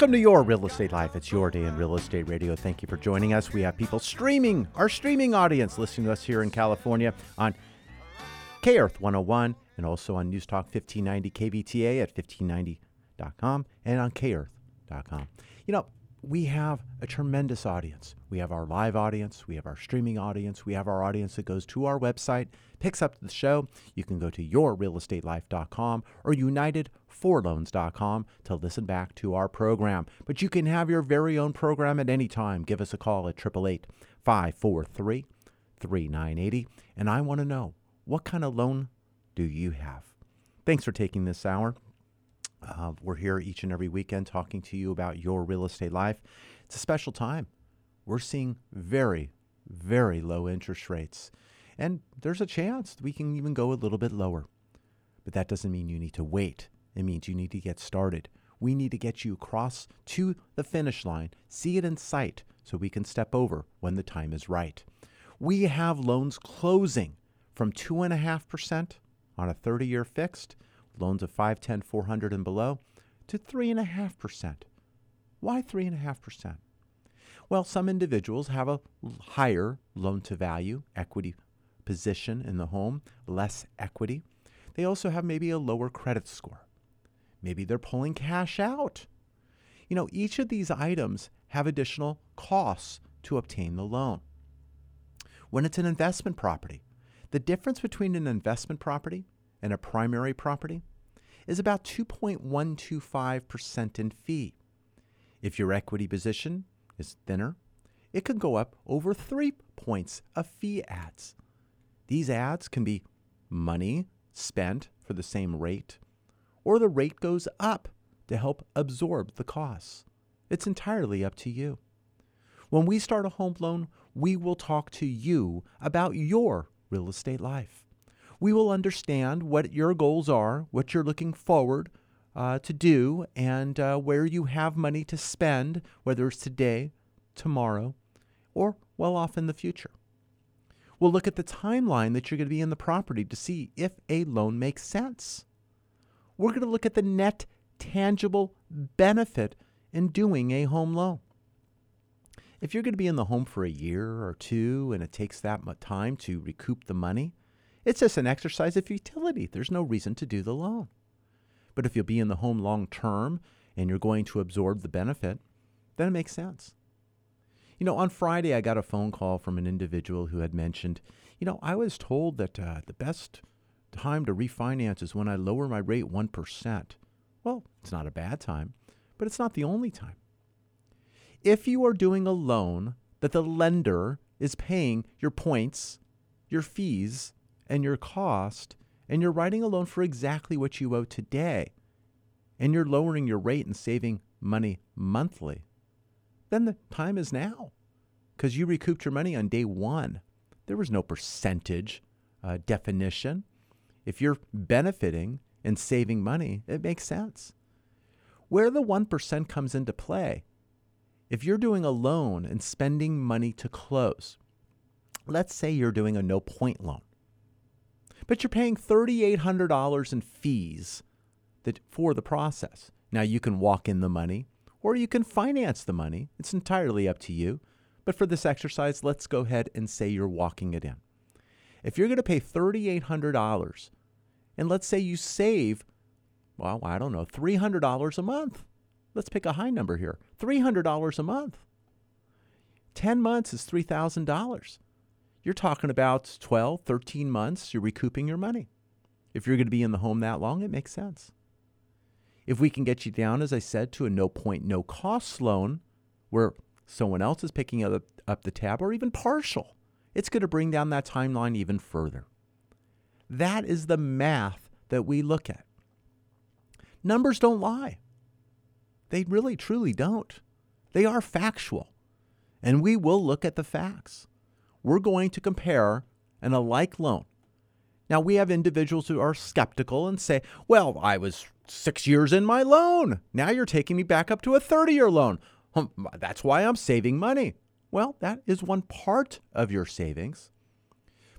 Welcome to your real estate life. It's your day in real estate radio. Thank you for joining us. We have people streaming, our streaming audience, listening to us here in California on K Earth 101 and also on News Talk 1590 KVTA at 1590.com and on KEarth.com. You know, we have a tremendous audience. We have our live audience, we have our streaming audience, we have our audience that goes to our website, picks up the show. You can go to yourrealestatelife.com or unitedforloans.com to listen back to our program. But you can have your very own program at any time. Give us a call at 888 543 3980. And I want to know what kind of loan do you have? Thanks for taking this hour. Uh, we're here each and every weekend talking to you about your real estate life. It's a special time. We're seeing very, very low interest rates. And there's a chance we can even go a little bit lower. But that doesn't mean you need to wait. It means you need to get started. We need to get you across to the finish line, see it in sight, so we can step over when the time is right. We have loans closing from 2.5% on a 30 year fixed, loans of 5, 10, 400 and below, to 3.5%. Why 3.5%? Well, some individuals have a higher loan to value equity position in the home, less equity. They also have maybe a lower credit score. Maybe they're pulling cash out. You know, each of these items have additional costs to obtain the loan. When it's an investment property, the difference between an investment property and a primary property is about 2.125% in fee. If your equity position is thinner, it could go up over three points of fee ads. These ads can be money spent for the same rate, or the rate goes up to help absorb the costs. It's entirely up to you. When we start a home loan, we will talk to you about your real estate life. We will understand what your goals are, what you're looking forward uh, to do, and uh, where you have money to spend, whether it's today, tomorrow, or well off in the future. We'll look at the timeline that you're going to be in the property to see if a loan makes sense. We're going to look at the net tangible benefit in doing a home loan. If you're going to be in the home for a year or two and it takes that much time to recoup the money, it's just an exercise of futility. There's no reason to do the loan. But if you'll be in the home long term and you're going to absorb the benefit, then it makes sense. You know, on Friday, I got a phone call from an individual who had mentioned, you know, I was told that uh, the best time to refinance is when I lower my rate 1%. Well, it's not a bad time, but it's not the only time. If you are doing a loan that the lender is paying your points, your fees, and your cost, and you're writing a loan for exactly what you owe today, and you're lowering your rate and saving money monthly, then the time is now because you recouped your money on day one. There was no percentage uh, definition. If you're benefiting and saving money, it makes sense. Where the 1% comes into play, if you're doing a loan and spending money to close, let's say you're doing a no point loan, but you're paying $3,800 in fees that, for the process. Now, you can walk in the money or you can finance the money. It's entirely up to you. But for this exercise, let's go ahead and say you're walking it in. If you're going to pay $3,800, and let's say you save, well, I don't know, $300 a month. Let's pick a high number here $300 a month. 10 months is $3,000. You're talking about 12, 13 months, you're recouping your money. If you're going to be in the home that long, it makes sense. If we can get you down, as I said, to a no point, no cost loan where someone else is picking up, up the tab or even partial, it's going to bring down that timeline even further. That is the math that we look at. Numbers don't lie. They really, truly don't. They are factual. And we will look at the facts. We're going to compare an alike loan. Now, we have individuals who are skeptical and say, well, I was six years in my loan. Now you're taking me back up to a 30 year loan. That's why I'm saving money. Well, that is one part of your savings.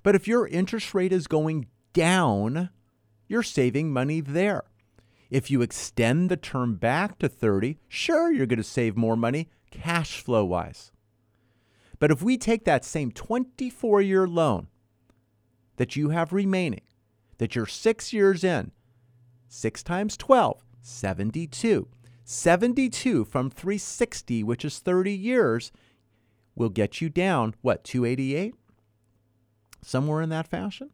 But if your interest rate is going down, you're saving money there. If you extend the term back to 30, sure, you're going to save more money cash flow wise. But if we take that same 24 year loan that you have remaining, that you're six years in, 6 times 12, 72. 72 from 360, which is 30 years, will get you down, what, 288? Somewhere in that fashion,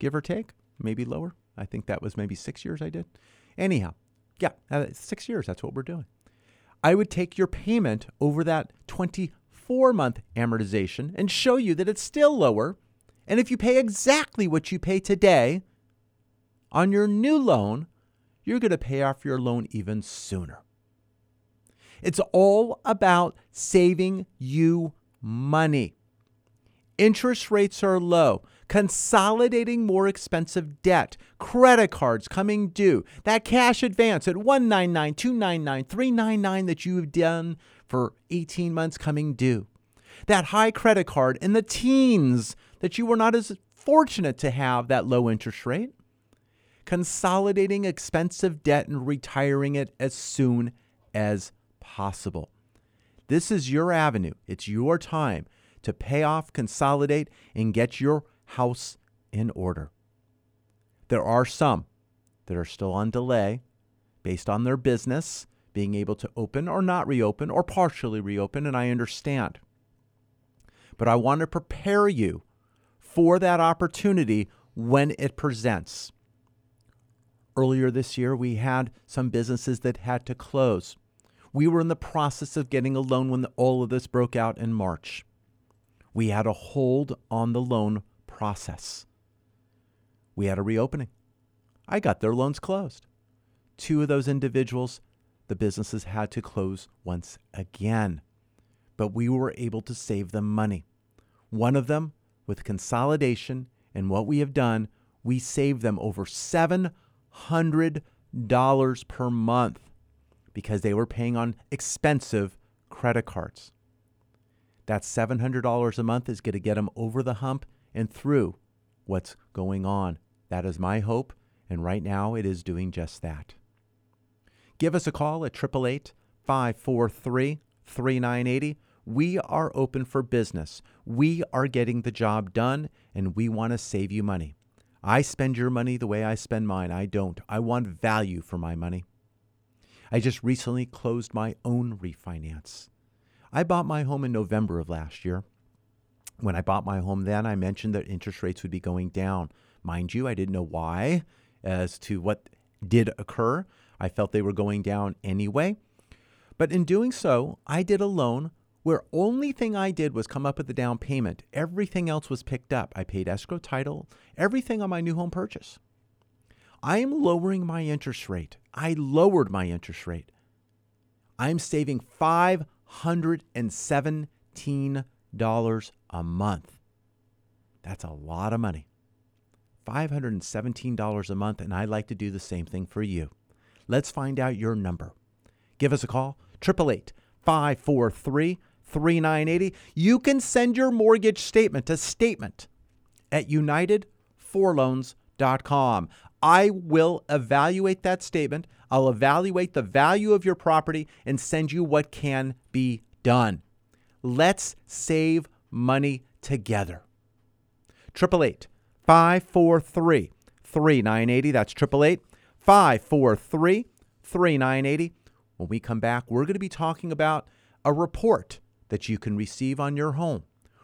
give or take, maybe lower. I think that was maybe six years I did. Anyhow, yeah, uh, six years, that's what we're doing. I would take your payment over that 24 month amortization and show you that it's still lower. And if you pay exactly what you pay today on your new loan, you're going to pay off your loan even sooner. It's all about saving you money. Interest rates are low consolidating more expensive debt, credit cards coming due, that cash advance at 199, 299, 399 that you've done for 18 months coming due. That high credit card in the teens that you were not as fortunate to have that low interest rate. Consolidating expensive debt and retiring it as soon as possible. This is your avenue. It's your time to pay off, consolidate, and get your house in order. There are some that are still on delay based on their business being able to open or not reopen or partially reopen, and I understand. But I want to prepare you for that opportunity when it presents. Earlier this year, we had some businesses that had to close. We were in the process of getting a loan when all of this broke out in March. We had a hold on the loan process. We had a reopening. I got their loans closed. Two of those individuals, the businesses had to close once again, but we were able to save them money. One of them, with consolidation and what we have done, we saved them over $700 per month because they were paying on expensive credit cards. That $700 a month is going to get them over the hump and through what's going on. That is my hope, and right now it is doing just that. Give us a call at 888 543 3980. We are open for business. We are getting the job done, and we want to save you money. I spend your money the way I spend mine. I don't. I want value for my money. I just recently closed my own refinance. I bought my home in November of last year. When I bought my home then, I mentioned that interest rates would be going down. Mind you, I didn't know why as to what did occur. I felt they were going down anyway. But in doing so, I did a loan where only thing I did was come up with the down payment. Everything else was picked up. I paid escrow title, everything on my new home purchase. I am lowering my interest rate. I lowered my interest rate. I'm saving $517 a month. That's a lot of money. $517 a month, and I'd like to do the same thing for you. Let's find out your number. Give us a call, 888 543 3980. You can send your mortgage statement to statement at unitedforloans.com. I will evaluate that statement. I'll evaluate the value of your property and send you what can be done. Let's save money together. 888 543 3980. That's 888 543 3980. When we come back, we're going to be talking about a report that you can receive on your home.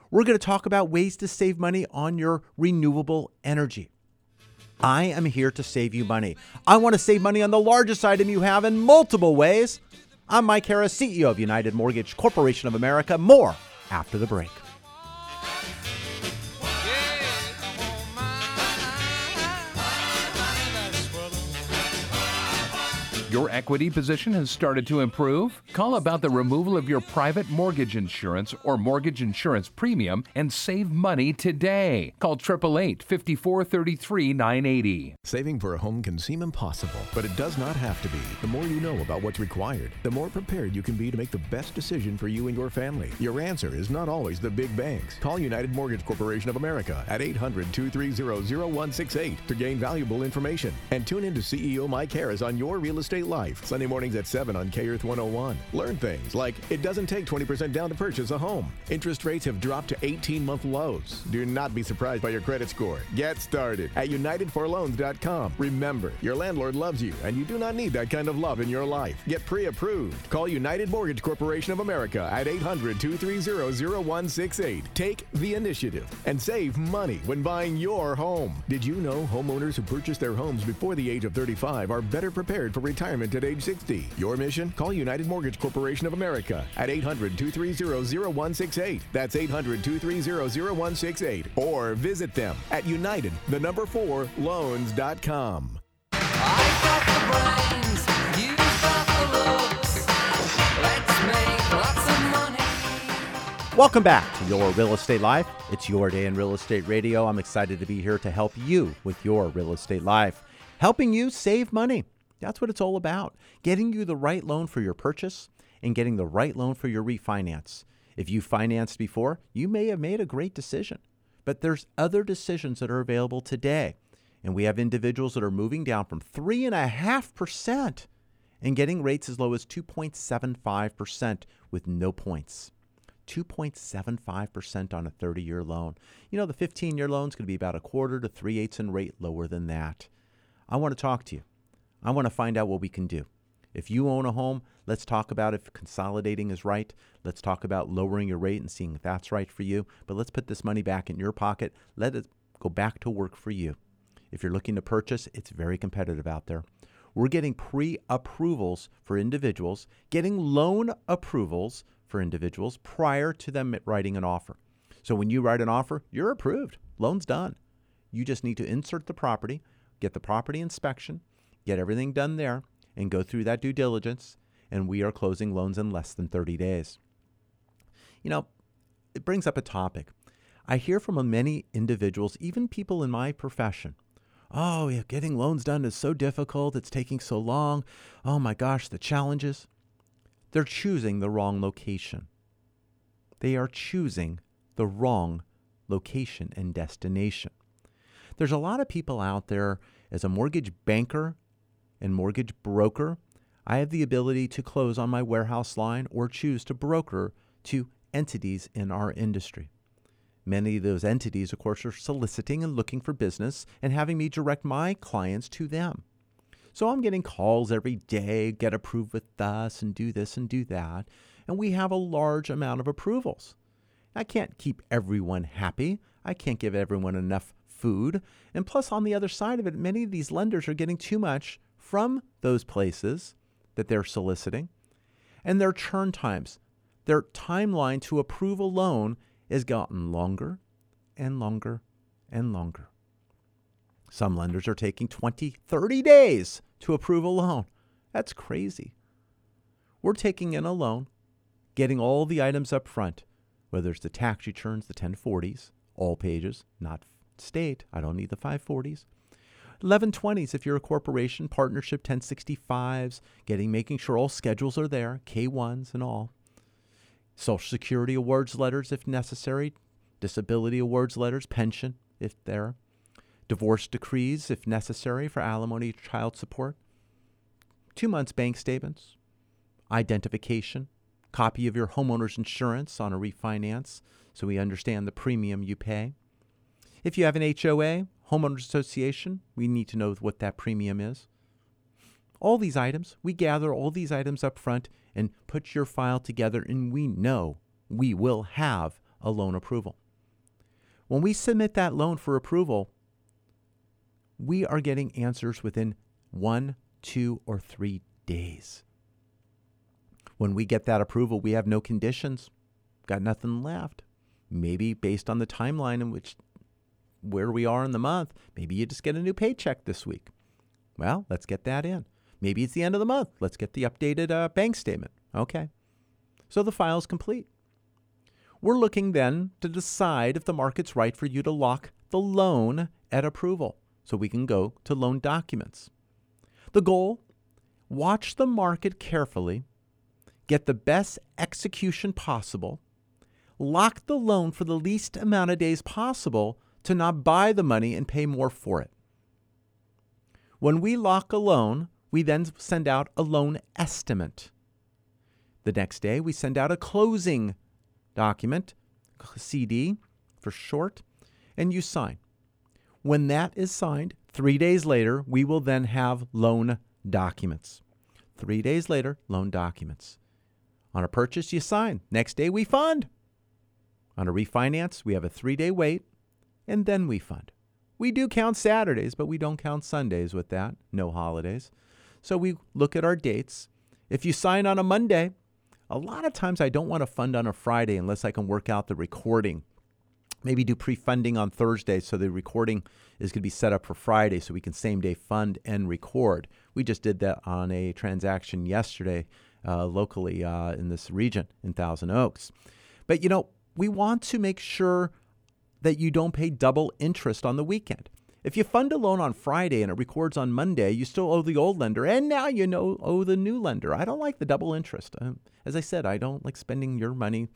We're going to talk about ways to save money on your renewable energy. I am here to save you money. I want to save money on the largest item you have in multiple ways. I'm Mike Harris, CEO of United Mortgage Corporation of America. More after the break. Your equity position has started to improve? Call about the removal of your private mortgage insurance or mortgage insurance premium and save money today. Call 888 5433 980. Saving for a home can seem impossible, but it does not have to be. The more you know about what's required, the more prepared you can be to make the best decision for you and your family. Your answer is not always the big banks. Call United Mortgage Corporation of America at 800 230 0168 to gain valuable information. And tune in to CEO Mike Harris on Your Real Estate Life, Sunday mornings at 7 on K Earth 101. Learn things like it doesn't take 20% down to purchase a home. Interest rates have dropped to 18 month lows. Do not be surprised by your credit score. Get started at UnitedForLoans.com. Remember, your landlord loves you, and you do not need that kind of love in your life. Get pre approved. Call United Mortgage Corporation of America at 800 230 0168. Take the initiative and save money when buying your home. Did you know homeowners who purchase their homes before the age of 35 are better prepared for retirement at age 60? Your mission? Call United Mortgage Corporation of America at 800 230 0168. That's 800 230 0168. Or visit them at United, the number 4, loans.com. I got the brains, you got the looks. Let's make lots of money. Welcome back to Your Real Estate Life. It's your day in real estate radio. I'm excited to be here to help you with your real estate life, helping you save money. That's what it's all about getting you the right loan for your purchase and getting the right loan for your refinance. If you financed before, you may have made a great decision, but there's other decisions that are available today. And we have individuals that are moving down from 3.5% and getting rates as low as 2.75% with no points. 2.75% on a 30 year loan. You know, the 15 year loan is going to be about a quarter to three eighths in rate lower than that. I want to talk to you. I want to find out what we can do. If you own a home, let's talk about if consolidating is right. Let's talk about lowering your rate and seeing if that's right for you. But let's put this money back in your pocket. Let it go back to work for you. If you're looking to purchase, it's very competitive out there. We're getting pre approvals for individuals, getting loan approvals for individuals prior to them writing an offer. So when you write an offer, you're approved. Loan's done. You just need to insert the property, get the property inspection, get everything done there, and go through that due diligence. And we are closing loans in less than 30 days. You know, it brings up a topic. I hear from many individuals, even people in my profession. Oh, yeah, getting loans done is so difficult. It's taking so long. Oh my gosh, the challenges. They're choosing the wrong location. They are choosing the wrong location and destination. There's a lot of people out there as a mortgage banker and mortgage broker. I have the ability to close on my warehouse line or choose to broker to entities in our industry. Many of those entities, of course, are soliciting and looking for business and having me direct my clients to them. So I'm getting calls every day, get approved with us and do this and do that. And we have a large amount of approvals. I can't keep everyone happy. I can't give everyone enough food. And plus, on the other side of it, many of these lenders are getting too much from those places that they're soliciting. And their churn times, their timeline to approve a loan has gotten longer and longer and longer. Some lenders are taking 20, 30 days to approve a loan. That's crazy. We're taking in a loan, getting all the items up front, whether it's the tax returns, the 1040s, all pages, not state. I don't need the 540s. 1120s if you're a corporation, partnership 1065s, getting making sure all schedules are there, K1s and all. Social Security awards letters if necessary, disability awards letters, pension if there, divorce decrees if necessary for alimony, child support, two months bank statements, identification, copy of your homeowner's insurance on a refinance so we understand the premium you pay. If you have an HOA, homeowners association, we need to know what that premium is. All these items, we gather all these items up front and put your file together, and we know we will have a loan approval. When we submit that loan for approval, we are getting answers within one, two, or three days. When we get that approval, we have no conditions, got nothing left. Maybe based on the timeline in which where we are in the month, maybe you just get a new paycheck this week. Well, let's get that in. Maybe it's the end of the month. Let's get the updated uh, bank statement. Okay. So the file's complete. We're looking then to decide if the market's right for you to lock the loan at approval so we can go to loan documents. The goal watch the market carefully, get the best execution possible, lock the loan for the least amount of days possible to not buy the money and pay more for it. When we lock a loan, we then send out a loan estimate. The next day, we send out a closing document, CD for short, and you sign. When that is signed, three days later, we will then have loan documents. Three days later, loan documents. On a purchase, you sign. Next day, we fund. On a refinance, we have a three day wait, and then we fund. We do count Saturdays, but we don't count Sundays with that. No holidays. So we look at our dates. If you sign on a Monday, a lot of times I don't want to fund on a Friday unless I can work out the recording. Maybe do pre funding on Thursday so the recording is going to be set up for Friday so we can same day fund and record. We just did that on a transaction yesterday uh, locally uh, in this region in Thousand Oaks. But you know, we want to make sure that you don't pay double interest on the weekend. If you fund a loan on Friday and it records on Monday, you still owe the old lender, and now you know owe the new lender. I don't like the double interest. Um, as I said, I don't like spending your money.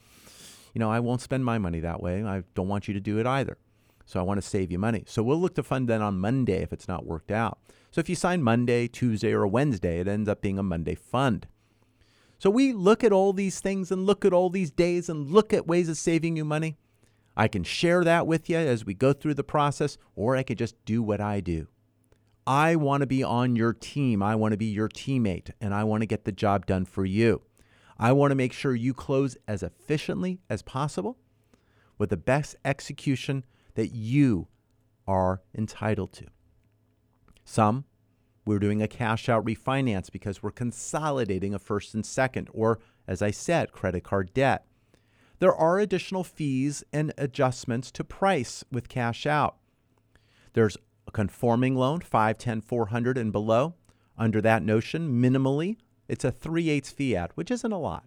You know, I won't spend my money that way. I don't want you to do it either. So I want to save you money. So we'll look to fund that on Monday if it's not worked out. So if you sign Monday, Tuesday, or Wednesday, it ends up being a Monday fund. So we look at all these things and look at all these days and look at ways of saving you money. I can share that with you as we go through the process, or I could just do what I do. I want to be on your team. I want to be your teammate, and I want to get the job done for you. I want to make sure you close as efficiently as possible with the best execution that you are entitled to. Some, we're doing a cash out refinance because we're consolidating a first and second, or as I said, credit card debt. There are additional fees and adjustments to price with cash out. There's a conforming loan, 5, 10, 400 and below. Under that notion, minimally, it's a 3 8 fiat, which isn't a lot.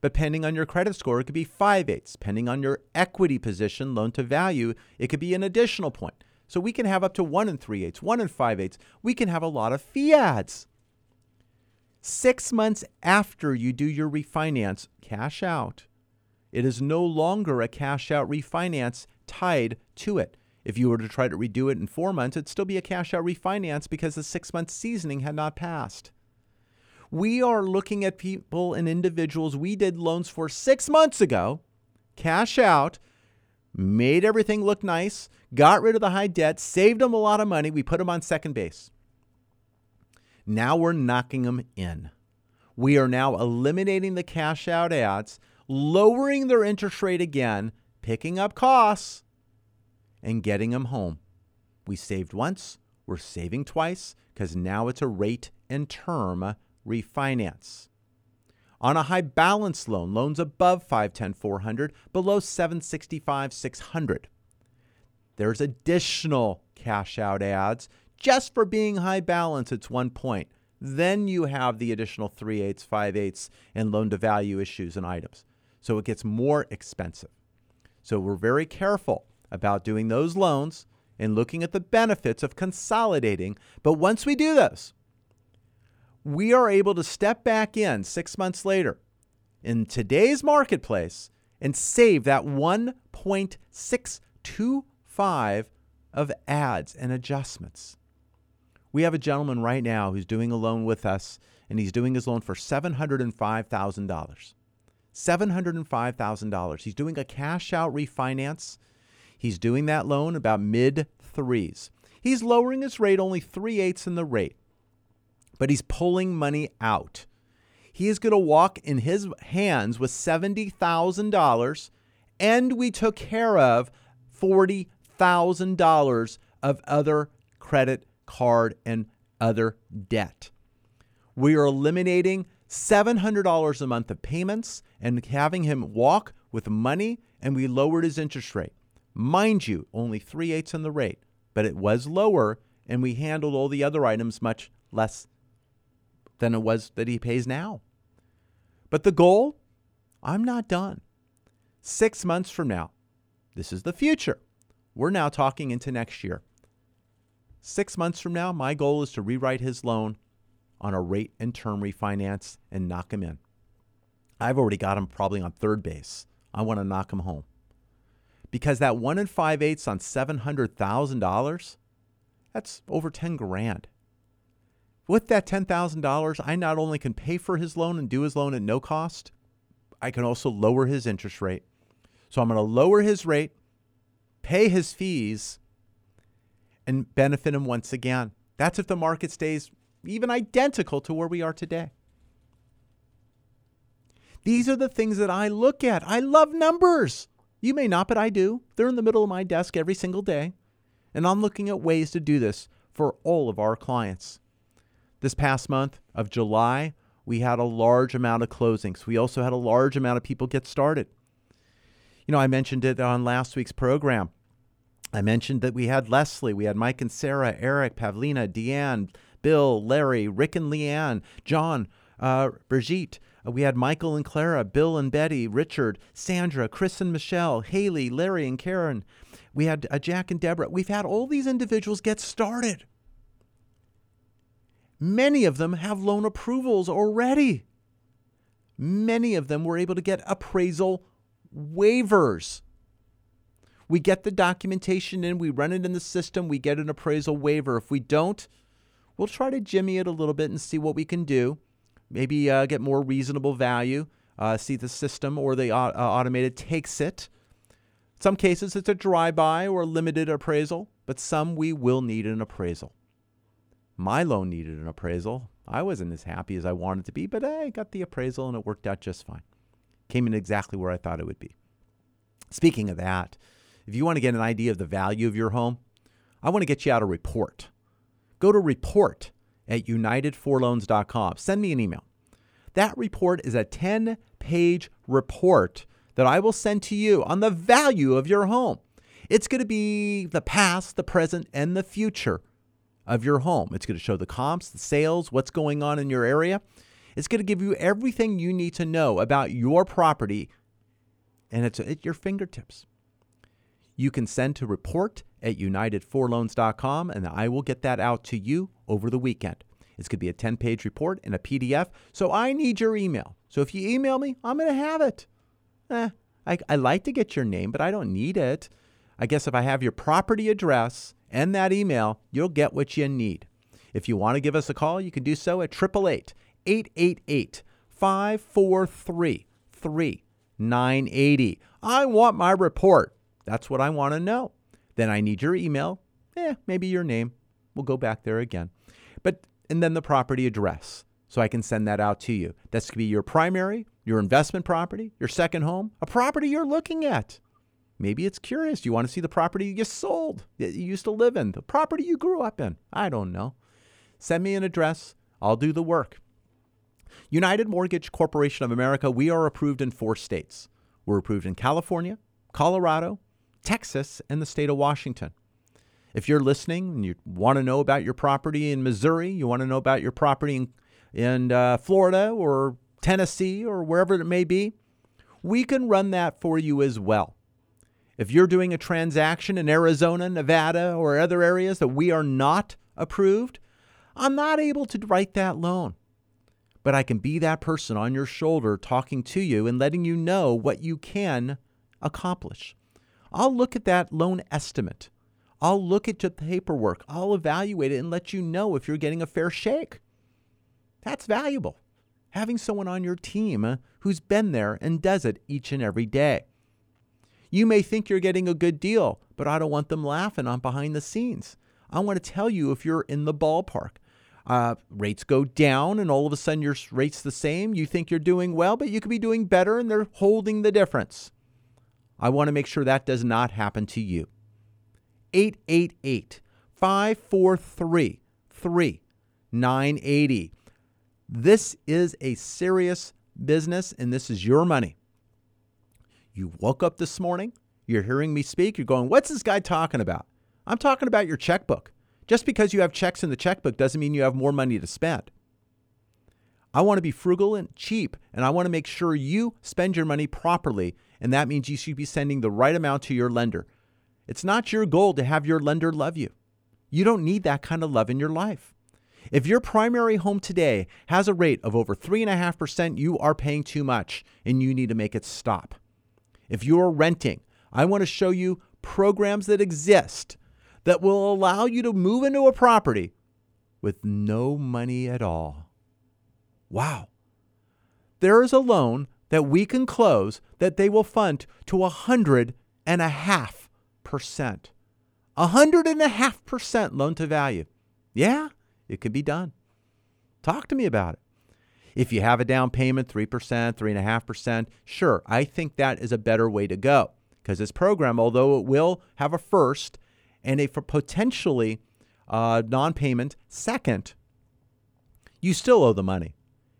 But depending on your credit score, it could be 5 8 Depending on your equity position, loan to value, it could be an additional point. So we can have up to 1 and 3 8 1 and 5 8 We can have a lot of fiats. Six months after you do your refinance, cash out, it is no longer a cash out refinance tied to it. If you were to try to redo it in four months, it'd still be a cash out refinance because the six month seasoning had not passed. We are looking at people and individuals we did loans for six months ago, cash out, made everything look nice, got rid of the high debt, saved them a lot of money. We put them on second base. Now we're knocking them in. We are now eliminating the cash out ads, lowering their interest rate again, picking up costs, and getting them home. We saved once, we're saving twice because now it's a rate and term refinance. On a high balance loan, loans above 510 400, below 765 600. There's additional cash out ads just for being high balance, it's one point. Then you have the additional 3 eighths, 5 eighths, and loan to value issues and items. So it gets more expensive. So we're very careful about doing those loans and looking at the benefits of consolidating. But once we do this, we are able to step back in six months later in today's marketplace and save that 1.625 of ads and adjustments. We have a gentleman right now who's doing a loan with us, and he's doing his loan for $705,000. $705,000. He's doing a cash out refinance. He's doing that loan about mid threes. He's lowering his rate only three eighths in the rate, but he's pulling money out. He is going to walk in his hands with $70,000, and we took care of $40,000 of other credit card and other debt. We are eliminating $700 a month of payments and having him walk with money, and we lowered his interest rate. Mind you, only three eighths in the rate, but it was lower, and we handled all the other items much less than it was that he pays now. But the goal, I'm not done. Six months from now, this is the future. We're now talking into next year. Six months from now, my goal is to rewrite his loan on a rate and term refinance and knock him in. I've already got him probably on third base. I want to knock him home. Because that one and five eighths on $700,000, that's over 10 grand. With that $10,000, I not only can pay for his loan and do his loan at no cost, I can also lower his interest rate. So I'm going to lower his rate, pay his fees, and benefit him once again. That's if the market stays even identical to where we are today. These are the things that I look at. I love numbers. You may not, but I do. They're in the middle of my desk every single day. And I'm looking at ways to do this for all of our clients. This past month of July, we had a large amount of closings. We also had a large amount of people get started. You know, I mentioned it on last week's program. I mentioned that we had Leslie, we had Mike and Sarah, Eric, Pavlina, Deanne, Bill, Larry, Rick and Leanne, John, uh, Brigitte. Uh, we had Michael and Clara, Bill and Betty, Richard, Sandra, Chris and Michelle, Haley, Larry and Karen. We had uh, Jack and Deborah. We've had all these individuals get started. Many of them have loan approvals already. Many of them were able to get appraisal waivers. We get the documentation in, we run it in the system, we get an appraisal waiver. If we don't, we'll try to jimmy it a little bit and see what we can do. Maybe uh, get more reasonable value, uh, see the system or the uh, automated takes it. Some cases it's a drive-by or a limited appraisal, but some we will need an appraisal. My loan needed an appraisal. I wasn't as happy as I wanted to be, but I got the appraisal and it worked out just fine. Came in exactly where I thought it would be. Speaking of that, if you want to get an idea of the value of your home, I want to get you out a report. Go to report at unitedforloans.com. Send me an email. That report is a 10 page report that I will send to you on the value of your home. It's going to be the past, the present, and the future of your home. It's going to show the comps, the sales, what's going on in your area. It's going to give you everything you need to know about your property, and it's at your fingertips. You can send to report at unitedforloans.com, and I will get that out to you over the weekend. It's going to be a 10 page report and a PDF. So I need your email. So if you email me, I'm going to have it. Eh, I, I like to get your name, but I don't need it. I guess if I have your property address and that email, you'll get what you need. If you want to give us a call, you can do so at 888 888 543 3980. I want my report. That's what I want to know. Then I need your email, eh, maybe your name. We'll go back there again. But and then the property address. So I can send that out to you. That's to be your primary, your investment property, your second home, a property you're looking at. Maybe it's curious. You want to see the property you just sold that you used to live in, the property you grew up in. I don't know. Send me an address. I'll do the work. United Mortgage Corporation of America, we are approved in four states. We're approved in California, Colorado, Texas, and the state of Washington. If you're listening and you want to know about your property in Missouri, you want to know about your property in, in uh, Florida or Tennessee or wherever it may be, we can run that for you as well. If you're doing a transaction in Arizona, Nevada, or other areas that we are not approved, I'm not able to write that loan. But I can be that person on your shoulder talking to you and letting you know what you can accomplish. I'll look at that loan estimate. I'll look at the paperwork. I'll evaluate it and let you know if you're getting a fair shake. That's valuable. having someone on your team uh, who's been there and does it each and every day. You may think you're getting a good deal, but I don't want them laughing on behind the scenes. I want to tell you if you're in the ballpark. Uh, rates go down, and all of a sudden your rate's the same. You think you're doing well, but you could be doing better, and they're holding the difference. I want to make sure that does not happen to you. 888 543 3980. This is a serious business, and this is your money. You woke up this morning, you're hearing me speak, you're going, What's this guy talking about? I'm talking about your checkbook. Just because you have checks in the checkbook doesn't mean you have more money to spend. I want to be frugal and cheap, and I want to make sure you spend your money properly, and that means you should be sending the right amount to your lender. It's not your goal to have your lender love you. You don't need that kind of love in your life. If your primary home today has a rate of over 3.5%, you are paying too much and you need to make it stop. If you're renting, I want to show you programs that exist that will allow you to move into a property with no money at all. Wow. There is a loan that we can close that they will fund to a hundred and a half percent. A hundred and a half percent loan to value. Yeah, it can be done. Talk to me about it. If you have a down payment, 3%, 3.5%, sure, I think that is a better way to go because this program, although it will have a first and a potentially uh, non payment second, you still owe the money.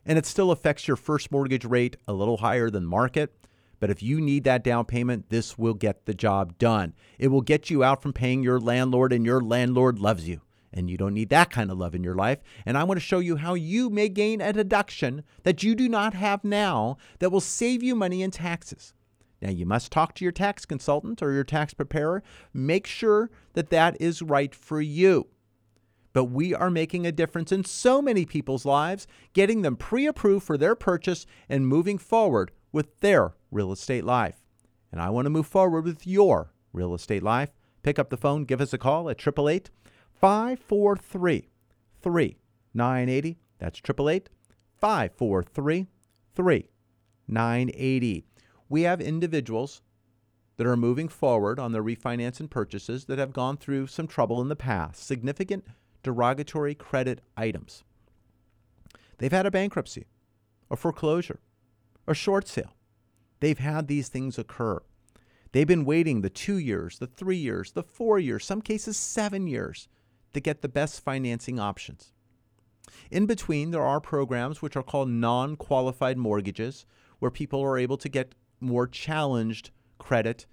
And it still affects your first mortgage rate a little higher than market. But if you need that down payment, this will get the job done. It will get you out from paying your landlord, and your landlord loves you. And you don't need that kind of love in your life. And I want to show you how you may gain a deduction that you do not have now that will save you money in taxes. Now, you must talk to your tax consultant or your tax preparer. Make sure that that is right for you. But we are making a difference in so many people's lives, getting them pre approved for their purchase and moving forward with their real estate life. And I want to move forward with your real estate life. Pick up the phone, give us a call at 888 543 3980. That's 888 543 3980. We have individuals that are moving forward on their refinance and purchases that have gone through some trouble in the past, significant derogatory credit items. They've had a bankruptcy, a foreclosure, a short sale. They've had these things occur. They've been waiting the two years, the three years, the four years, some cases seven years to get the best financing options. In between, there are programs which are called non qualified mortgages, where people are able to get more challenged credit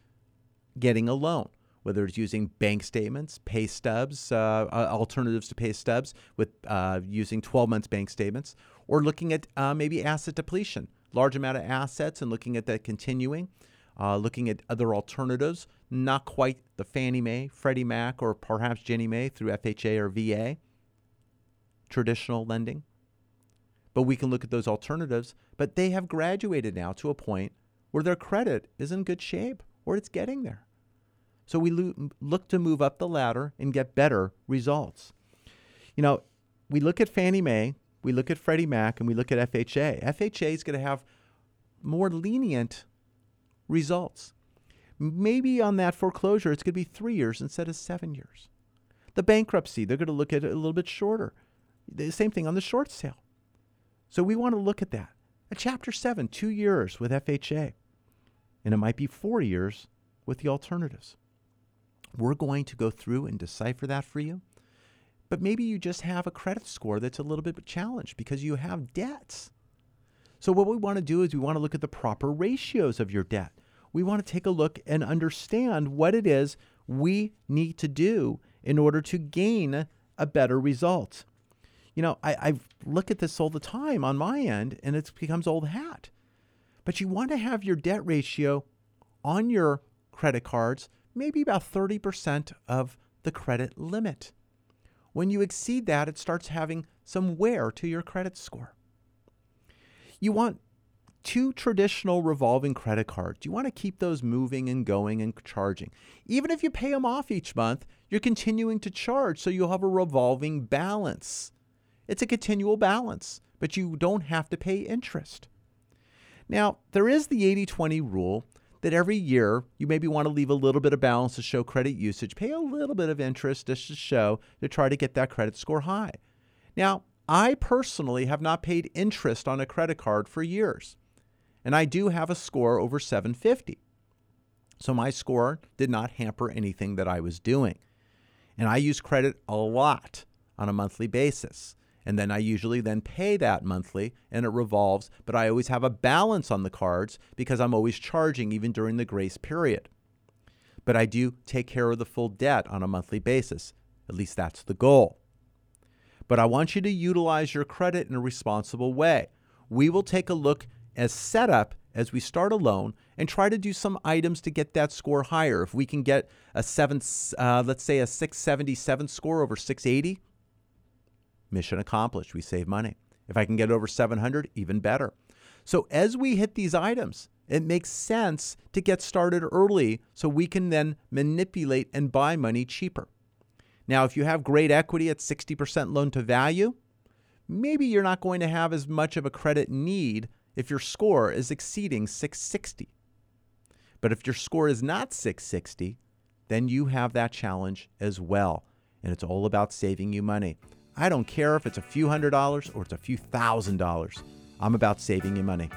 getting a loan, whether it's using bank statements, pay stubs, uh, uh, alternatives to pay stubs with uh, using 12 months bank statements, or looking at uh, maybe asset depletion, large amount of assets and looking at that continuing, uh, looking at other alternatives, not quite the Fannie Mae, Freddie Mac, or perhaps Ginnie Mae through FHA or VA, traditional lending. But we can look at those alternatives, but they have graduated now to a point where their credit is in good shape or it's getting there. So we lo- look to move up the ladder and get better results. You know, we look at Fannie Mae, we look at Freddie Mac, and we look at FHA. FHA is going to have more lenient results. Maybe on that foreclosure, it's going to be three years instead of seven years. The bankruptcy, they're going to look at it a little bit shorter. The same thing on the short sale. So we want to look at that. At chapter seven, two years with FHA, and it might be four years with the alternatives. We're going to go through and decipher that for you. But maybe you just have a credit score that's a little bit challenged because you have debts. So, what we want to do is we want to look at the proper ratios of your debt. We want to take a look and understand what it is we need to do in order to gain a better result. You know, I, I look at this all the time on my end and it becomes old hat. But you want to have your debt ratio on your credit cards maybe about 30% of the credit limit. When you exceed that, it starts having some wear to your credit score. You want two traditional revolving credit cards. You want to keep those moving and going and charging. Even if you pay them off each month, you're continuing to charge, so you'll have a revolving balance. It's a continual balance, but you don't have to pay interest. Now, there is the 80 20 rule that every year you maybe want to leave a little bit of balance to show credit usage, pay a little bit of interest just to show to try to get that credit score high. Now, I personally have not paid interest on a credit card for years, and I do have a score over 750. So my score did not hamper anything that I was doing. And I use credit a lot on a monthly basis. And then I usually then pay that monthly and it revolves, but I always have a balance on the cards because I'm always charging even during the grace period. But I do take care of the full debt on a monthly basis. At least that's the goal. But I want you to utilize your credit in a responsible way. We will take a look as setup as we start a loan and try to do some items to get that score higher. If we can get a seven, uh, let's say a 677 score over 680, mission accomplished. We save money. If I can get over 700, even better. So as we hit these items, it makes sense to get started early so we can then manipulate and buy money cheaper. Now, if you have great equity at 60% loan to value, maybe you're not going to have as much of a credit need if your score is exceeding 660. But if your score is not 660, then you have that challenge as well. And it's all about saving you money. I don't care if it's a few hundred dollars or it's a few thousand dollars. I'm about saving you money.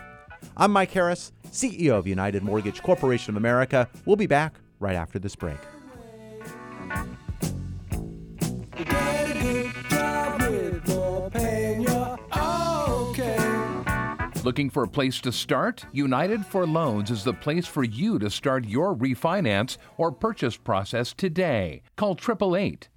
I'm Mike Harris, CEO of United Mortgage Corporation of America. We'll be back right after this break. Looking for a place to start? United for Loans is the place for you to start your refinance or purchase process today. Call 888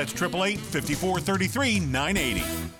That's 888 54 33 980.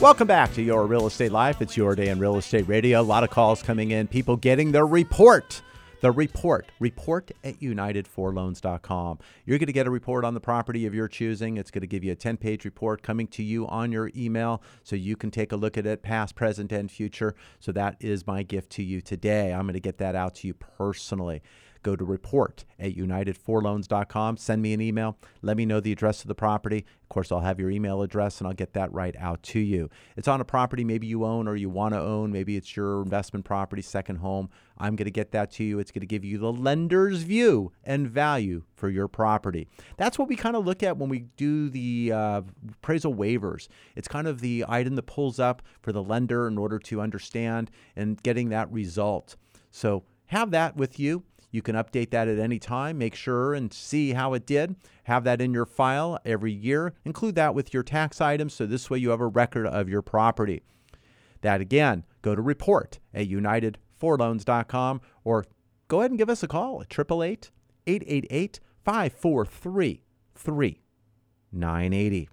Welcome back to Your Real Estate Life. It's your day in real estate radio. A lot of calls coming in, people getting their report. The report, report at unitedforloans.com. You're going to get a report on the property of your choosing. It's going to give you a 10 page report coming to you on your email so you can take a look at it, past, present, and future. So that is my gift to you today. I'm going to get that out to you personally. Go to report at unitedforloans.com. Send me an email. Let me know the address of the property. Of course, I'll have your email address and I'll get that right out to you. It's on a property maybe you own or you want to own. Maybe it's your investment property, second home. I'm going to get that to you. It's going to give you the lender's view and value for your property. That's what we kind of look at when we do the uh, appraisal waivers. It's kind of the item that pulls up for the lender in order to understand and getting that result. So have that with you. You can update that at any time. Make sure and see how it did. Have that in your file every year. Include that with your tax items so this way you have a record of your property. That again, go to report at unitedforloans.com or go ahead and give us a call at 888 888 543 3980.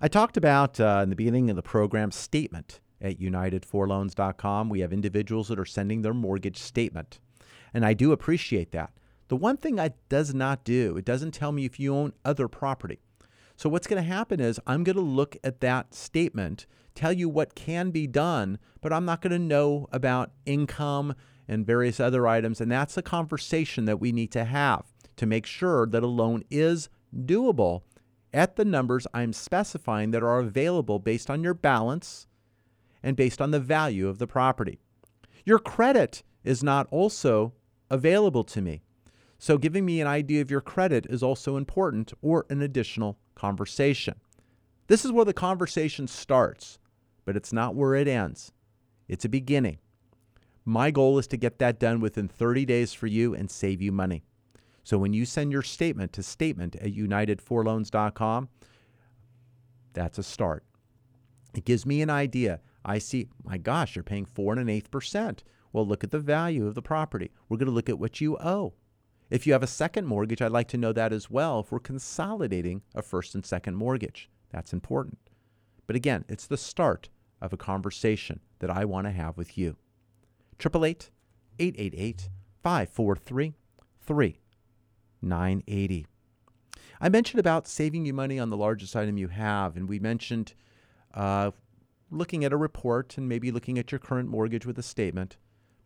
I talked about uh, in the beginning of the program statement at unitedforloans.com. We have individuals that are sending their mortgage statement, and I do appreciate that. The one thing it does not do, it doesn't tell me if you own other property. So what's going to happen is I'm going to look at that statement, tell you what can be done, but I'm not going to know about income and various other items, and that's a conversation that we need to have to make sure that a loan is doable at the numbers I'm specifying that are available based on your balance and based on the value of the property. Your credit is not also available to me. So, giving me an idea of your credit is also important or an additional conversation. This is where the conversation starts, but it's not where it ends. It's a beginning. My goal is to get that done within 30 days for you and save you money. So when you send your statement to statement at unitedforloans.com, that's a start. It gives me an idea. I see, my gosh, you're paying four and an eighth percent. Well, look at the value of the property. We're going to look at what you owe. If you have a second mortgage, I'd like to know that as well if we're consolidating a first and second mortgage. That's important. But again, it's the start of a conversation that I want to have with you. 888 888 543 3980. I mentioned about saving you money on the largest item you have, and we mentioned uh, looking at a report and maybe looking at your current mortgage with a statement.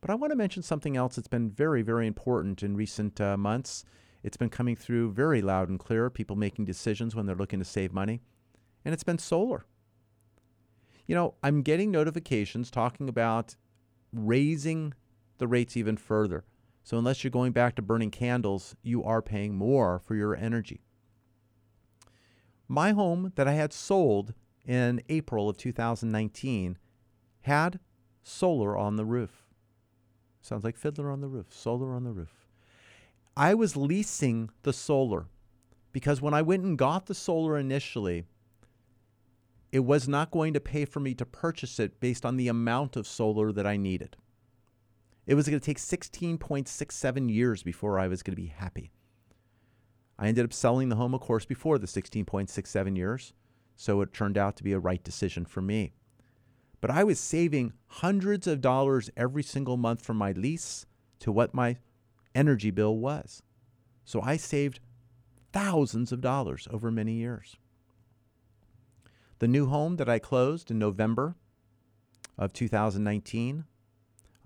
But I want to mention something else that's been very, very important in recent uh, months. It's been coming through very loud and clear, people making decisions when they're looking to save money, and it's been solar. You know, I'm getting notifications talking about raising the rates even further. So, unless you're going back to burning candles, you are paying more for your energy. My home that I had sold in April of 2019 had solar on the roof. Sounds like Fiddler on the Roof, solar on the roof. I was leasing the solar because when I went and got the solar initially, it was not going to pay for me to purchase it based on the amount of solar that I needed. It was going to take 16.67 years before I was going to be happy. I ended up selling the home, of course, before the 16.67 years, so it turned out to be a right decision for me. But I was saving hundreds of dollars every single month from my lease to what my energy bill was. So I saved thousands of dollars over many years. The new home that I closed in November of 2019,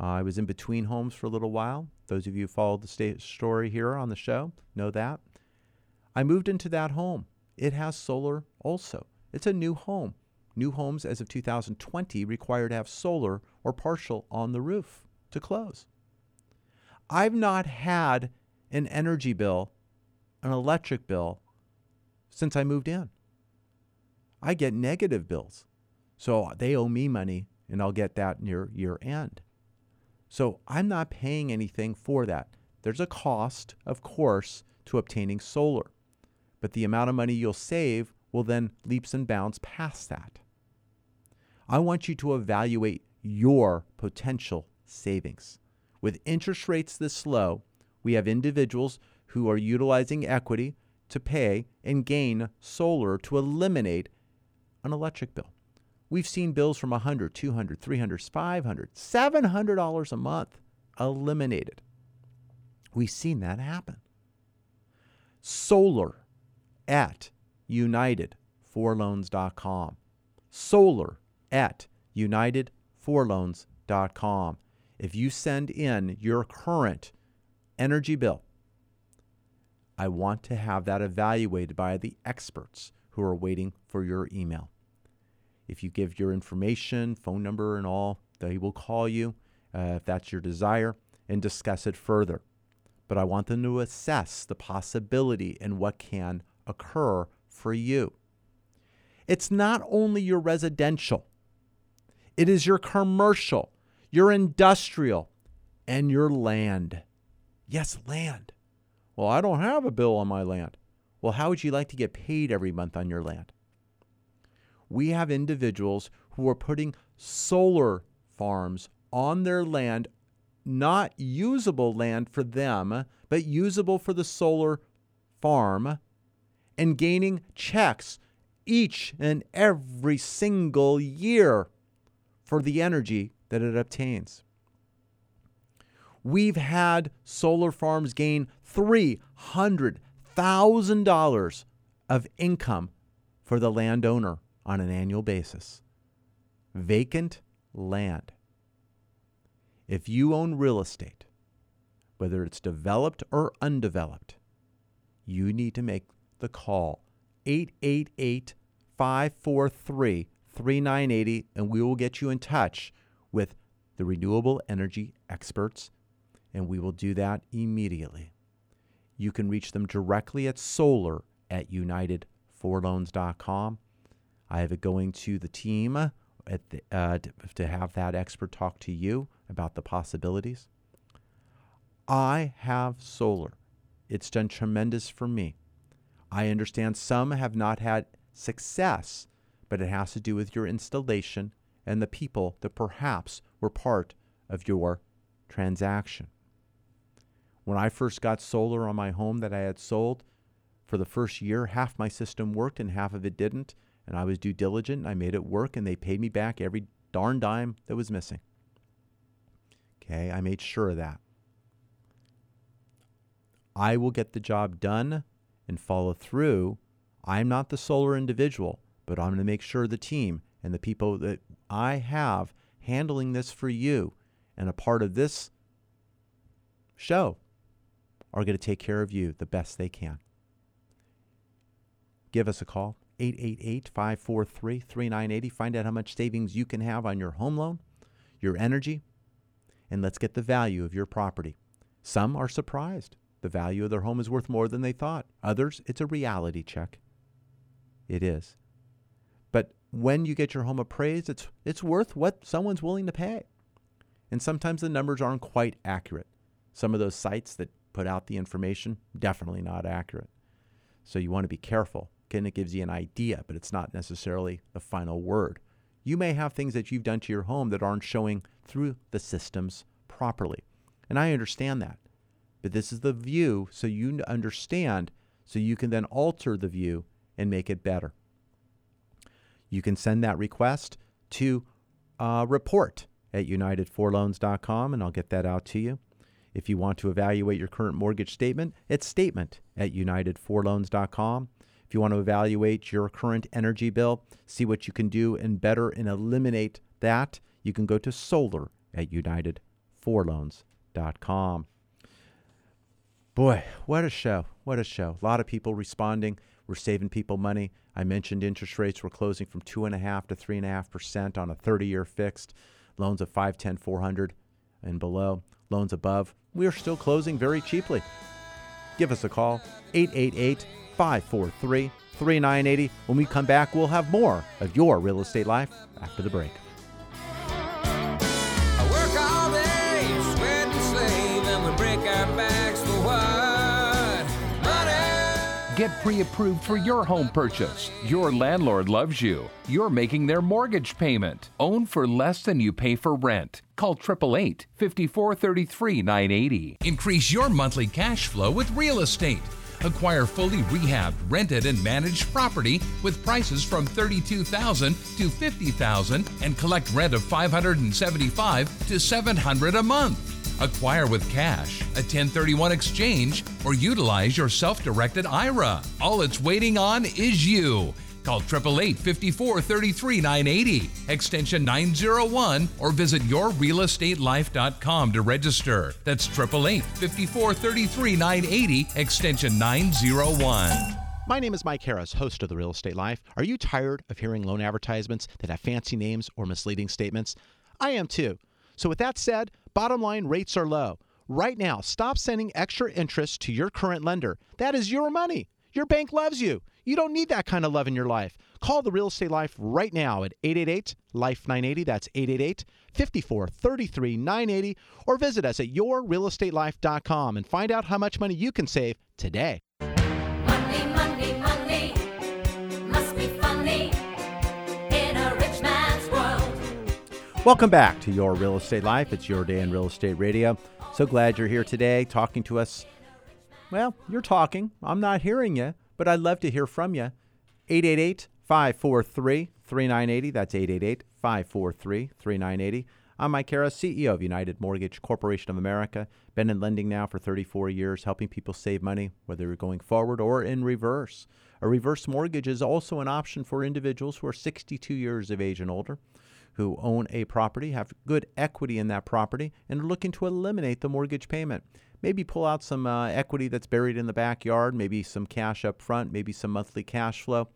uh, I was in between homes for a little while. Those of you who followed the story here on the show know that. I moved into that home. It has solar also. It's a new home. New homes as of 2020 require to have solar or partial on the roof to close. I've not had an energy bill, an electric bill, since I moved in. I get negative bills. So they owe me money and I'll get that near year end. So I'm not paying anything for that. There's a cost, of course, to obtaining solar, but the amount of money you'll save will then leaps and bounds past that. I want you to evaluate your potential savings. With interest rates this low, we have individuals who are utilizing equity to pay and gain solar to eliminate an electric bill. We've seen bills from 100, 200, 300, 500, 700 dollars a month eliminated. We've seen that happen. Solar at unitedforloans.com. Solar at unitedforloans.com. If you send in your current energy bill, I want to have that evaluated by the experts who are waiting for your email. If you give your information, phone number, and all, they will call you uh, if that's your desire and discuss it further. But I want them to assess the possibility and what can occur for you. It's not only your residential, it is your commercial, your industrial, and your land. Yes, land. Well, I don't have a bill on my land. Well, how would you like to get paid every month on your land? We have individuals who are putting solar farms on their land, not usable land for them, but usable for the solar farm, and gaining checks each and every single year for the energy that it obtains. We've had solar farms gain $300,000 of income for the landowner on an annual basis. Vacant land. If you own real estate, whether it's developed or undeveloped, you need to make the call 888 543 3980 and we will get you in touch with the renewable energy experts and we will do that immediately. You can reach them directly at solar at unitedforloans.com. I have it going to the team at the, uh, to, to have that expert talk to you about the possibilities. I have solar. It's done tremendous for me. I understand some have not had success, but it has to do with your installation and the people that perhaps were part of your transaction. When I first got solar on my home that I had sold, for the first year, half my system worked and half of it didn't. And I was due diligent and I made it work and they paid me back every darn dime that was missing. Okay, I made sure of that. I will get the job done and follow through. I'm not the solar individual, but I'm going to make sure the team and the people that I have handling this for you and a part of this show are going to take care of you the best they can. Give us a call, 888 543 3980. Find out how much savings you can have on your home loan, your energy, and let's get the value of your property. Some are surprised. The value of their home is worth more than they thought. Others, it's a reality check. It is. When you get your home appraised, it's, it's worth what someone's willing to pay. And sometimes the numbers aren't quite accurate. Some of those sites that put out the information, definitely not accurate. So you want to be careful. Again, it gives you an idea, but it's not necessarily the final word. You may have things that you've done to your home that aren't showing through the systems properly. And I understand that. But this is the view so you understand, so you can then alter the view and make it better. You can send that request to uh, report at unitedforloans.com and I'll get that out to you. If you want to evaluate your current mortgage statement, it's statement at unitedforloans.com. If you want to evaluate your current energy bill, see what you can do and better and eliminate that, you can go to solar at unitedforloans.com. Boy, what a show. What a show. A lot of people responding. We're saving people money. I mentioned interest rates were closing from 2.5 to 3.5% on a 30 year fixed. Loans of 510, 400 and below. Loans above, we are still closing very cheaply. Give us a call, 888 543 3980. When we come back, we'll have more of your real estate life after the break. Get pre approved for your home purchase. Your landlord loves you. You're making their mortgage payment. Own for less than you pay for rent. Call 888 5433 980. Increase your monthly cash flow with real estate. Acquire fully rehabbed, rented, and managed property with prices from 32,000 to 50,000 and collect rent of 575 to 700 a month. Acquire with cash, a 1031 exchange, or utilize your self directed IRA. All it's waiting on is you. Call 888 54 980, extension 901, or visit yourrealestatelife.com to register. That's 888 54 980, extension 901. My name is Mike Harris, host of The Real Estate Life. Are you tired of hearing loan advertisements that have fancy names or misleading statements? I am too. So, with that said, bottom line rates are low. Right now, stop sending extra interest to your current lender. That is your money. Your bank loves you. You don't need that kind of love in your life. Call the Real Estate Life right now at 888 Life 980. That's 888 54 33 980. Or visit us at yourrealestatelife.com and find out how much money you can save today. Welcome back to Your Real Estate Life. It's your day in real estate radio. So glad you're here today talking to us. Well, you're talking. I'm not hearing you, but I'd love to hear from you. 888 543 3980. That's 888 543 3980. I'm Mike Harris, CEO of United Mortgage Corporation of America. Been in lending now for 34 years, helping people save money, whether you're going forward or in reverse. A reverse mortgage is also an option for individuals who are 62 years of age and older who own a property, have good equity in that property, and are looking to eliminate the mortgage payment. Maybe pull out some uh, equity that's buried in the backyard, maybe some cash up front, maybe some monthly cash flow.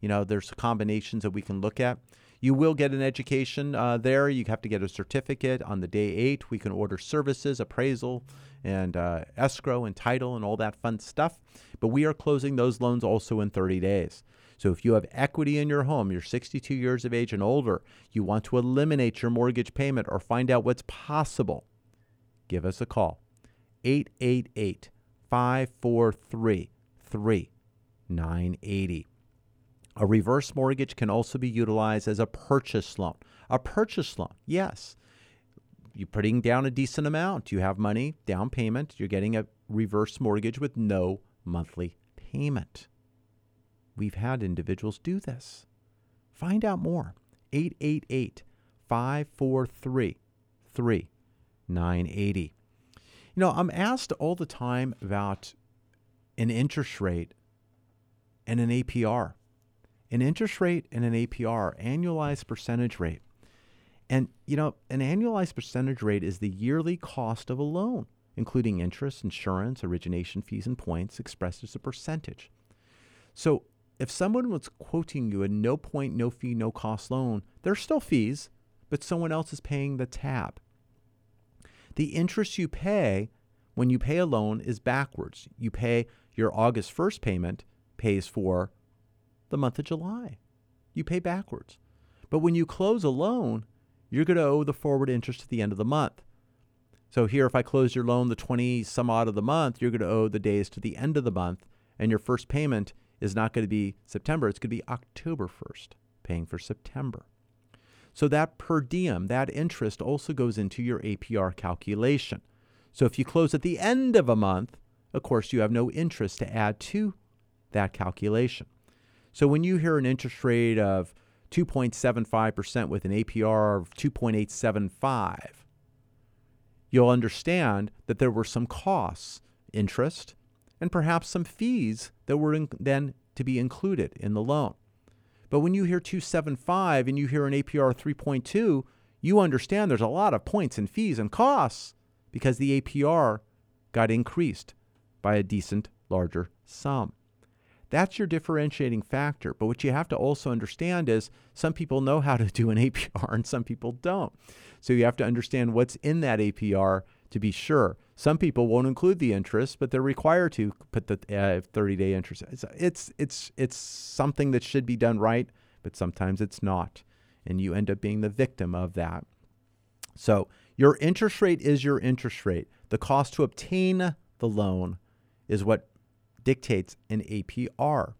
You know, there's combinations that we can look at. You will get an education uh, there. You have to get a certificate on the day eight. We can order services, appraisal, and uh, escrow and title and all that fun stuff. But we are closing those loans also in 30 days. So if you have equity in your home, you're 62 years of age and older, you want to eliminate your mortgage payment or find out what's possible, give us a call. 888 543 3980. A reverse mortgage can also be utilized as a purchase loan. A purchase loan, yes. You're putting down a decent amount. You have money, down payment. You're getting a reverse mortgage with no monthly payment. We've had individuals do this. Find out more. 888 543 3980. You know, I'm asked all the time about an interest rate and an APR. An interest rate and an APR, annualized percentage rate. And, you know, an annualized percentage rate is the yearly cost of a loan, including interest, insurance, origination fees, and points expressed as a percentage. So if someone was quoting you a no point, no fee, no cost loan, there's still fees, but someone else is paying the tab. The interest you pay when you pay a loan is backwards. You pay your August 1st payment pays for the month of July. You pay backwards. But when you close a loan, you're going to owe the forward interest at the end of the month. So here, if I close your loan the 20 some odd of the month, you're going to owe the days to the end of the month, and your first payment is not going to be September, it's going to be October 1st, paying for September. So that per diem, that interest also goes into your APR calculation. So if you close at the end of a month, of course, you have no interest to add to that calculation. So when you hear an interest rate of 2.75% with an APR of 2.875, you'll understand that there were some costs, interest, and perhaps some fees that were in, then to be included in the loan. But when you hear 275 and you hear an APR 3.2, you understand there's a lot of points and fees and costs because the APR got increased by a decent larger sum. That's your differentiating factor. But what you have to also understand is some people know how to do an APR and some people don't. So you have to understand what's in that APR to be sure. Some people won't include the interest, but they're required to put the uh, 30-day interest. It's, it's it's it's something that should be done right, but sometimes it's not, and you end up being the victim of that. So your interest rate is your interest rate. The cost to obtain the loan is what dictates an APR.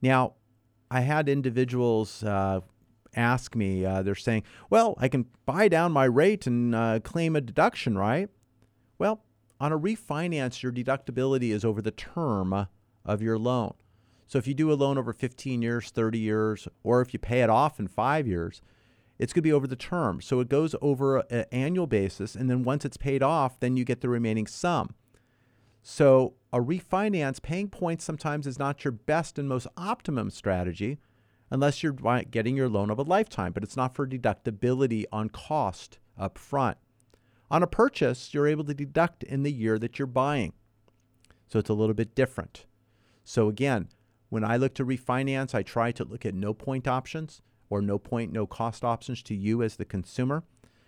Now, I had individuals uh, ask me, uh, they're saying, well, I can buy down my rate and uh, claim a deduction, right? Well, on a refinance, your deductibility is over the term of your loan. So if you do a loan over 15 years, 30 years, or if you pay it off in five years, it's going to be over the term. So it goes over an annual basis. And then once it's paid off, then you get the remaining sum. So a refinance, paying points sometimes is not your best and most optimum strategy unless you're getting your loan of a lifetime, but it's not for deductibility on cost up front. On a purchase, you're able to deduct in the year that you're buying. So it's a little bit different. So again, when I look to refinance, I try to look at no point options or no point, no cost options to you as the consumer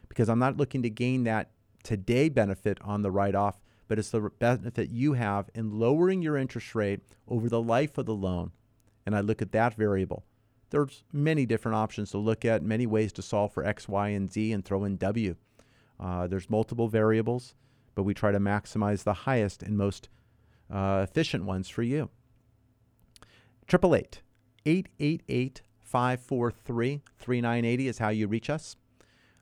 because I'm not looking to gain that today benefit on the write off, but it's the benefit you have in lowering your interest rate over the life of the loan. And I look at that variable. There's many different options to look at, many ways to solve for X, Y, and Z and throw in W. Uh, there's multiple variables, but we try to maximize the highest and most uh, efficient ones for you. 888 888 543 3980 is how you reach us.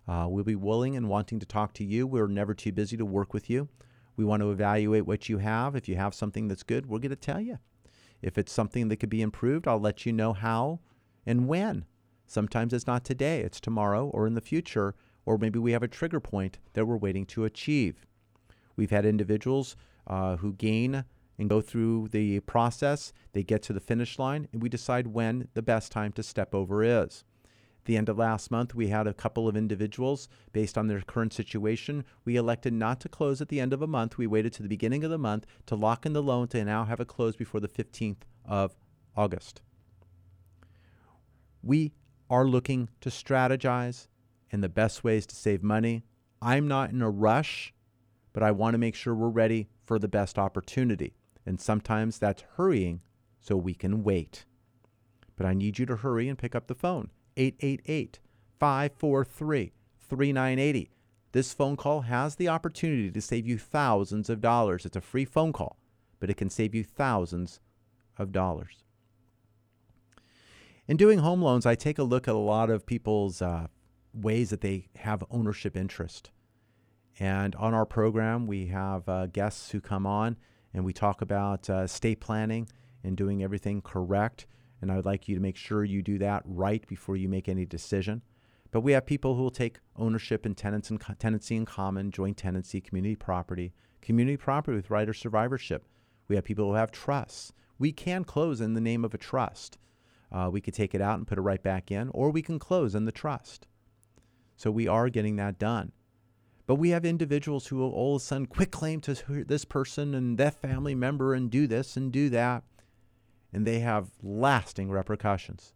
Uh, we'll be willing and wanting to talk to you. We're never too busy to work with you. We want to evaluate what you have. If you have something that's good, we're going to tell you. If it's something that could be improved, I'll let you know how and when. Sometimes it's not today, it's tomorrow or in the future, or maybe we have a trigger point that we're waiting to achieve. We've had individuals uh, who gain and go through the process, they get to the finish line, and we decide when the best time to step over is. The end of last month, we had a couple of individuals based on their current situation. We elected not to close at the end of a month. We waited to the beginning of the month to lock in the loan to now have it closed before the 15th of August. We are looking to strategize and the best ways to save money. I'm not in a rush, but I want to make sure we're ready for the best opportunity. And sometimes that's hurrying so we can wait. But I need you to hurry and pick up the phone 888 543 3980. This phone call has the opportunity to save you thousands of dollars. It's a free phone call, but it can save you thousands of dollars. In doing home loans, I take a look at a lot of people's uh, ways that they have ownership interest. And on our program, we have uh, guests who come on and we talk about uh, estate planning and doing everything correct. And I would like you to make sure you do that right before you make any decision. But we have people who will take ownership in tenants and co- tenancy in common, joint tenancy, community property, community property with right of survivorship. We have people who have trusts. We can close in the name of a trust. Uh, we could take it out and put it right back in, or we can close in the trust. So we are getting that done. But we have individuals who will all of a sudden quitclaim to this person and that family member and do this and do that. And they have lasting repercussions.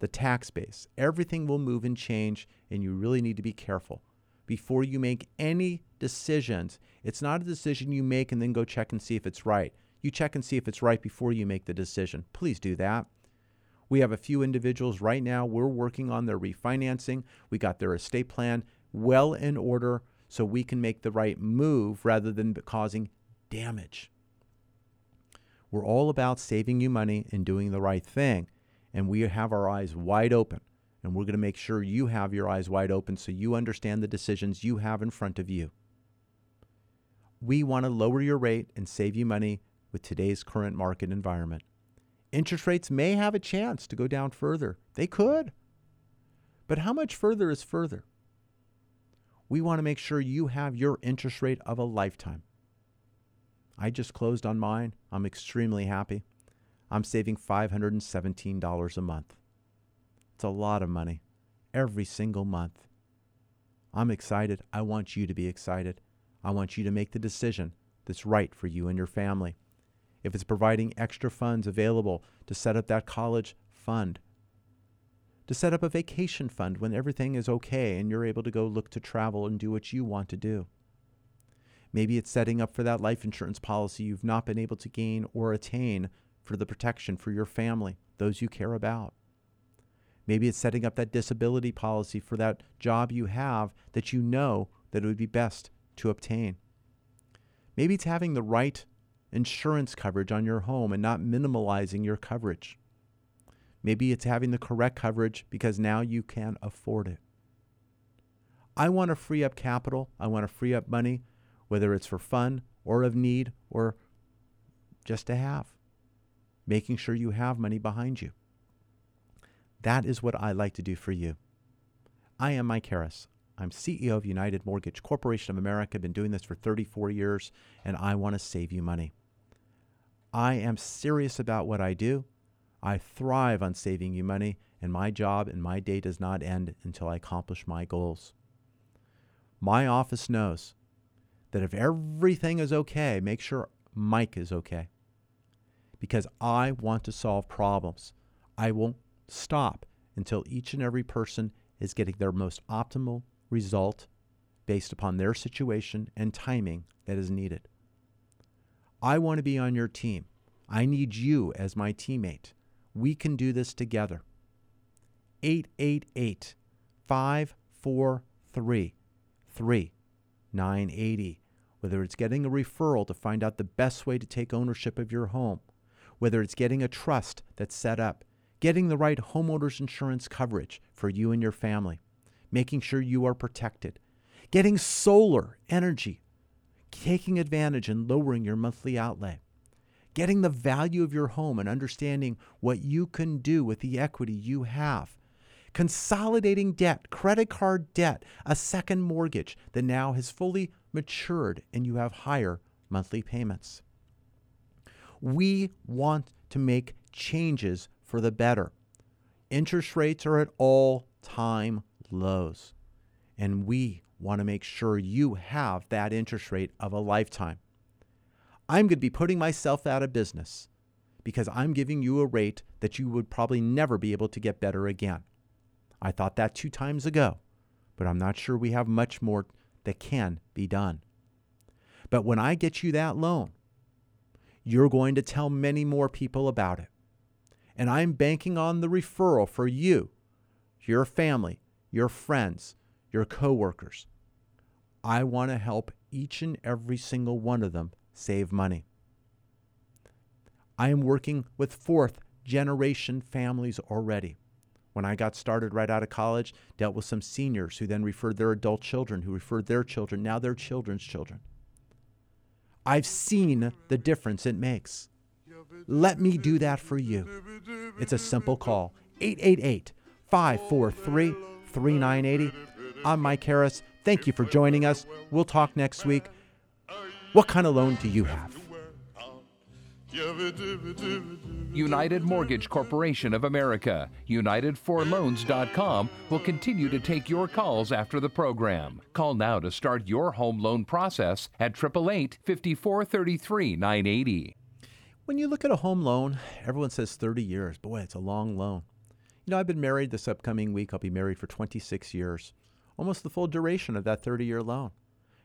The tax base, everything will move and change, and you really need to be careful. Before you make any decisions, it's not a decision you make and then go check and see if it's right. You check and see if it's right before you make the decision. Please do that. We have a few individuals right now. We're working on their refinancing. We got their estate plan well in order so we can make the right move rather than causing damage. We're all about saving you money and doing the right thing. And we have our eyes wide open. And we're going to make sure you have your eyes wide open so you understand the decisions you have in front of you. We want to lower your rate and save you money with today's current market environment. Interest rates may have a chance to go down further. They could. But how much further is further? We want to make sure you have your interest rate of a lifetime. I just closed on mine. I'm extremely happy. I'm saving $517 a month. It's a lot of money every single month. I'm excited. I want you to be excited. I want you to make the decision that's right for you and your family. If it's providing extra funds available to set up that college fund, to set up a vacation fund when everything is okay and you're able to go look to travel and do what you want to do. Maybe it's setting up for that life insurance policy you've not been able to gain or attain for the protection for your family, those you care about. Maybe it's setting up that disability policy for that job you have that you know that it would be best to obtain. Maybe it's having the right insurance coverage on your home and not minimalizing your coverage. Maybe it's having the correct coverage because now you can afford it. I want to free up capital. I want to free up money, whether it's for fun or of need or just to have. Making sure you have money behind you. That is what I like to do for you. I am Mike Harris. I'm CEO of United Mortgage Corporation of America. I've been doing this for 34 years, and I want to save you money. I am serious about what I do. I thrive on saving you money, and my job and my day does not end until I accomplish my goals. My office knows that if everything is okay, make sure Mike is okay. Because I want to solve problems. I won't stop until each and every person is getting their most optimal result based upon their situation and timing that is needed. I want to be on your team. I need you as my teammate. We can do this together. 888 543 3980. Whether it's getting a referral to find out the best way to take ownership of your home, whether it's getting a trust that's set up, getting the right homeowners insurance coverage for you and your family, making sure you are protected, getting solar energy, taking advantage and lowering your monthly outlay, getting the value of your home and understanding what you can do with the equity you have, consolidating debt, credit card debt, a second mortgage that now has fully matured and you have higher monthly payments. We want to make changes for the better. Interest rates are at all time lows, and we want to make sure you have that interest rate of a lifetime. I'm going to be putting myself out of business because I'm giving you a rate that you would probably never be able to get better again. I thought that two times ago, but I'm not sure we have much more that can be done. But when I get you that loan, you're going to tell many more people about it. And I'm banking on the referral for you, your family, your friends, your coworkers. I want to help each and every single one of them save money. I am working with fourth generation families already. When I got started right out of college, dealt with some seniors who then referred their adult children, who referred their children, now their children's children. I've seen the difference it makes. Let me do that for you. It's a simple call 888 543 3980. I'm Mike Harris. Thank you for joining us. We'll talk next week. What kind of loan do you have? United Mortgage Corporation of America, UnitedForLoans.com will continue to take your calls after the program. Call now to start your home loan process at 888 5433 980. When you look at a home loan, everyone says 30 years. Boy, it's a long loan. You know, I've been married this upcoming week. I'll be married for 26 years, almost the full duration of that 30 year loan.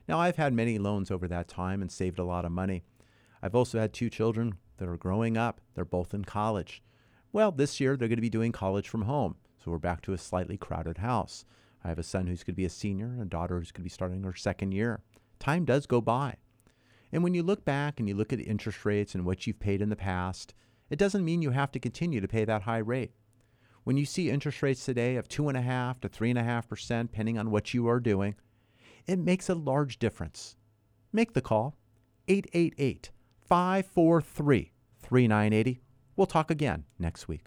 Now, I've had many loans over that time and saved a lot of money. I've also had two children that are growing up. They're both in college. Well, this year they're going to be doing college from home. So we're back to a slightly crowded house. I have a son who's going to be a senior and a daughter who's going to be starting her second year. Time does go by. And when you look back and you look at interest rates and what you've paid in the past, it doesn't mean you have to continue to pay that high rate. When you see interest rates today of two and a half to three and a half percent, depending on what you are doing, it makes a large difference. Make the call 888 543 3980. We'll talk again next week.